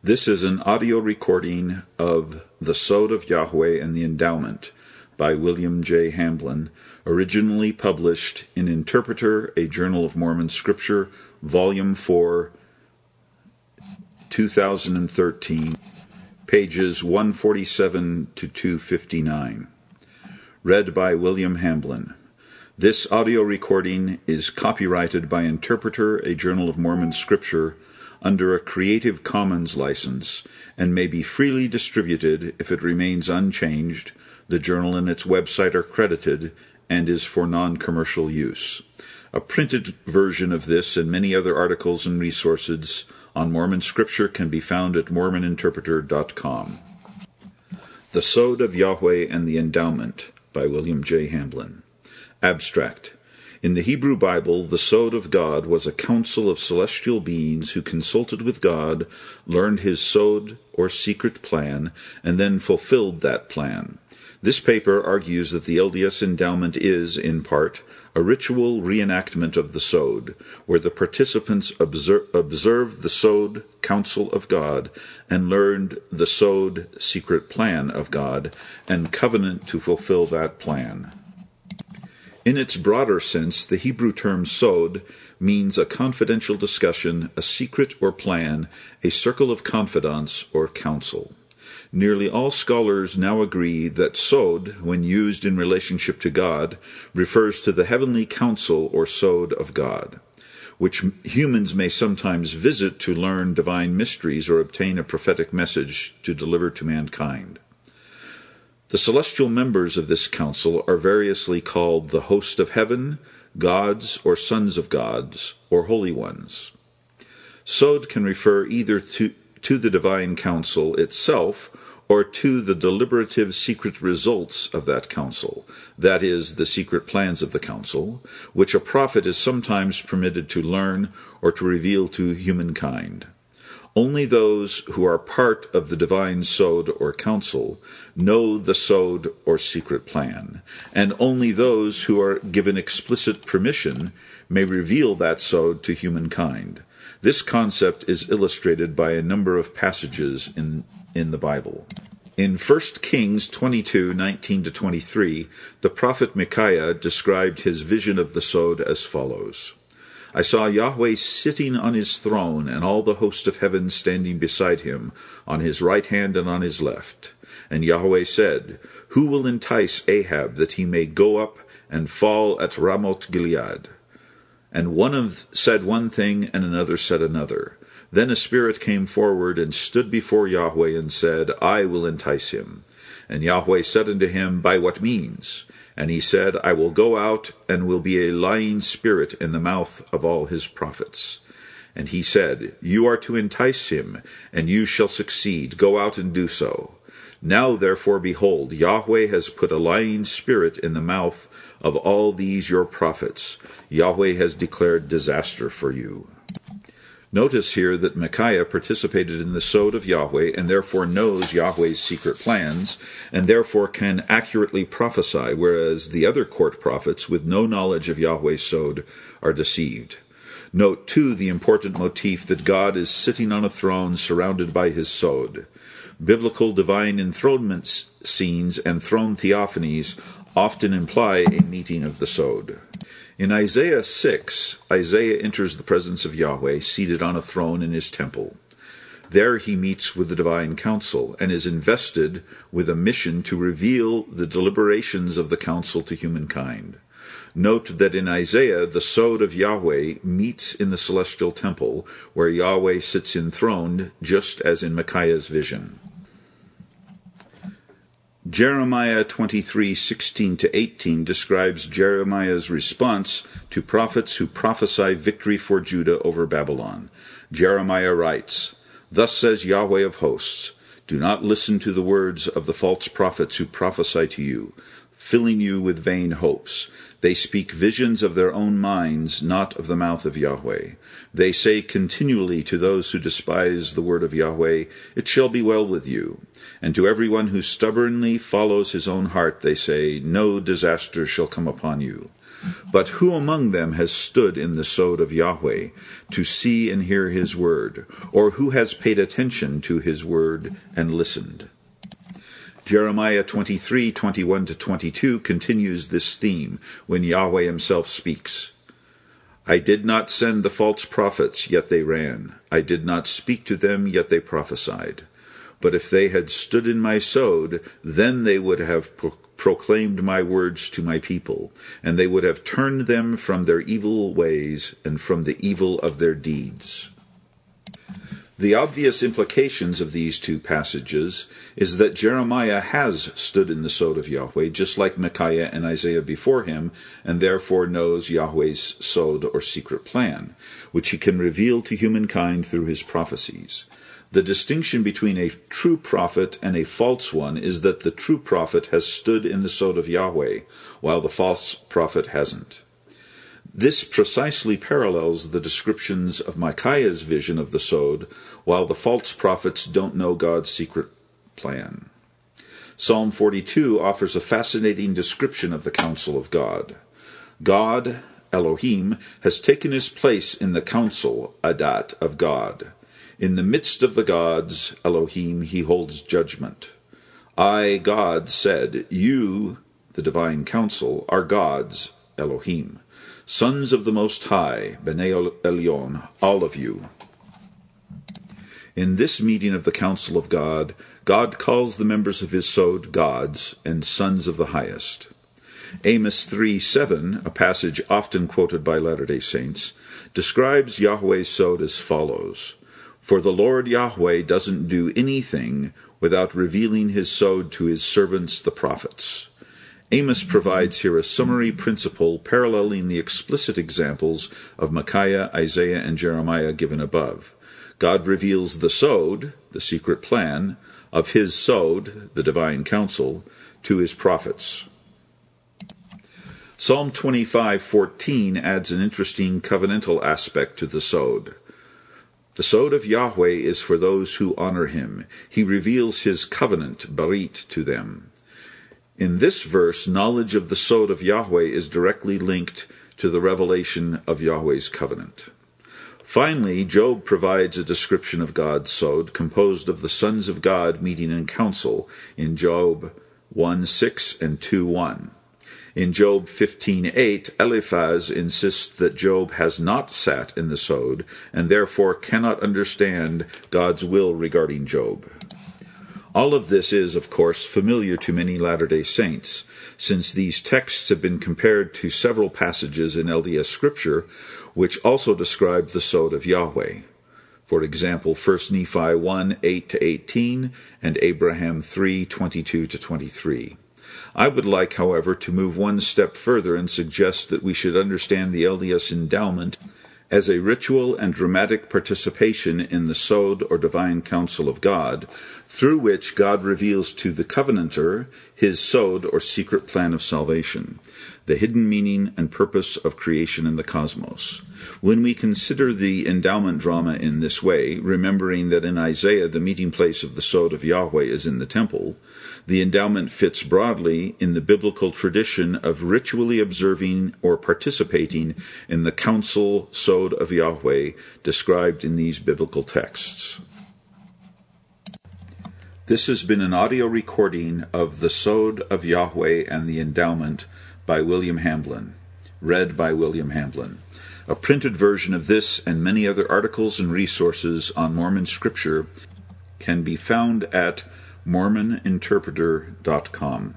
This is an audio recording of The Sod of Yahweh and the Endowment by William J. Hamblin, originally published in Interpreter, a Journal of Mormon Scripture, Volume 4, 2013, pages 147 to 259. Read by William Hamblin. This audio recording is copyrighted by Interpreter, a Journal of Mormon Scripture, under a Creative Commons license and may be freely distributed if it remains unchanged. The journal and its website are credited and is for non commercial use. A printed version of this and many other articles and resources on Mormon Scripture can be found at MormonInterpreter.com. The Sod of Yahweh and the Endowment by William J. Hamblin. Abstract. In the Hebrew Bible, the Sod of God was a council of celestial beings who consulted with God, learned his Sod or secret plan, and then fulfilled that plan. This paper argues that the LDS endowment is, in part, a ritual reenactment of the Sod, where the participants observe, the Sod council of God and learned the Sod secret plan of God and covenant to fulfill that plan. In its broader sense, the Hebrew term sod means a confidential discussion, a secret or plan, a circle of confidants or counsel. Nearly all scholars now agree that sod, when used in relationship to God, refers to the heavenly council or sod of God, which humans may sometimes visit to learn divine mysteries or obtain a prophetic message to deliver to mankind. The celestial members of this council are variously called the host of heaven, gods or sons of gods, or holy ones. Sod can refer either to, to the divine council itself or to the deliberative secret results of that council, that is, the secret plans of the council, which a prophet is sometimes permitted to learn or to reveal to humankind. Only those who are part of the divine sod or council know the sod or secret plan, and only those who are given explicit permission may reveal that sod to humankind. This concept is illustrated by a number of passages in in the Bible. In 1 Kings 22 19 to 23, the prophet Micaiah described his vision of the Sod as follows I saw Yahweh sitting on his throne, and all the host of heaven standing beside him, on his right hand and on his left. And Yahweh said, Who will entice Ahab that he may go up and fall at Ramoth Gilead? And one of said one thing, and another said another. Then a spirit came forward and stood before Yahweh and said, I will entice him. And Yahweh said unto him, By what means? And he said, I will go out and will be a lying spirit in the mouth of all his prophets. And he said, You are to entice him, and you shall succeed. Go out and do so. Now therefore, behold, Yahweh has put a lying spirit in the mouth of all these your prophets. Yahweh has declared disaster for you. Notice here that Micaiah participated in the Sod of Yahweh and therefore knows Yahweh's secret plans and therefore can accurately prophesy, whereas the other court prophets with no knowledge of Yahweh's Sod are deceived. Note, too, the important motif that God is sitting on a throne surrounded by his Sod. Biblical divine enthronement scenes and throne theophanies often imply a meeting of the Sod. In Isaiah 6, Isaiah enters the presence of Yahweh seated on a throne in his temple. There he meets with the divine council and is invested with a mission to reveal the deliberations of the council to humankind. Note that in Isaiah, the Sod of Yahweh meets in the celestial temple, where Yahweh sits enthroned, just as in Micaiah's vision. Jeremiah 23:16 to 18 describes Jeremiah's response to prophets who prophesy victory for Judah over Babylon. Jeremiah writes, Thus says Yahweh of hosts, Do not listen to the words of the false prophets who prophesy to you, filling you with vain hopes. They speak visions of their own minds, not of the mouth of Yahweh. They say continually to those who despise the word of Yahweh, It shall be well with you. And to everyone who stubbornly follows his own heart, they say, No disaster shall come upon you. But who among them has stood in the sod of Yahweh to see and hear his word, or who has paid attention to his word and listened? Jeremiah 23, 21 to 22 continues this theme when Yahweh himself speaks. I did not send the false prophets, yet they ran. I did not speak to them, yet they prophesied. But if they had stood in my sod, then they would have pro- proclaimed my words to my people, and they would have turned them from their evil ways and from the evil of their deeds. The obvious implications of these two passages is that Jeremiah has stood in the sod of Yahweh, just like Micaiah and Isaiah before him, and therefore knows Yahweh's sod or secret plan, which he can reveal to humankind through his prophecies. The distinction between a true prophet and a false one is that the true prophet has stood in the sod of Yahweh, while the false prophet hasn't. This precisely parallels the descriptions of Micaiah's vision of the sod, while the false prophets don't know God's secret plan. Psalm 42 offers a fascinating description of the council of God. God, Elohim, has taken his place in the council, Adat, of God. In the midst of the gods, Elohim, he holds judgment. I, God, said, You, the divine council, are gods, Elohim. Sons of the Most High, Bnei Elyon, all of you. In this meeting of the council of God, God calls the members of his sod gods and sons of the highest. Amos 3 7, a passage often quoted by Latter day Saints, describes Yahweh's sod as follows For the Lord Yahweh doesn't do anything without revealing his sod to his servants the prophets. Amos provides here a summary principle paralleling the explicit examples of Micaiah, Isaiah, and Jeremiah given above. God reveals the sod, the secret plan, of his sod, the divine council, to his prophets. Psalm 25:14 adds an interesting covenantal aspect to the sod. The sod of Yahweh is for those who honor him. He reveals his covenant, barit, to them. In this verse, knowledge of the sod of Yahweh is directly linked to the revelation of Yahweh's covenant. Finally, Job provides a description of God's sod, composed of the sons of God meeting in council in Job 1 6 and 2 1. In Job 15:8, Eliphaz insists that Job has not sat in the sod and therefore cannot understand God's will regarding Job. All of this is, of course, familiar to many Latter day Saints, since these texts have been compared to several passages in LDS Scripture which also describe the sod of Yahweh. For example, 1 Nephi 1 8 to 18 and Abraham 3 22 to 23. I would like, however, to move one step further and suggest that we should understand the LDS endowment as a ritual and dramatic participation in the sod or divine council of God, through which God reveals to the covenanter his sod or secret plan of salvation, the hidden meaning and purpose of creation in the cosmos. When we consider the endowment drama in this way, remembering that in Isaiah the meeting place of the sod of Yahweh is in the temple, the endowment fits broadly in the biblical tradition of ritually observing or participating in the council sod of Yahweh described in these biblical texts. This has been an audio recording of The Sod of Yahweh and the Endowment by William Hamblin, read by William Hamblin. A printed version of this and many other articles and resources on Mormon scripture can be found at mormoninterpreter.com.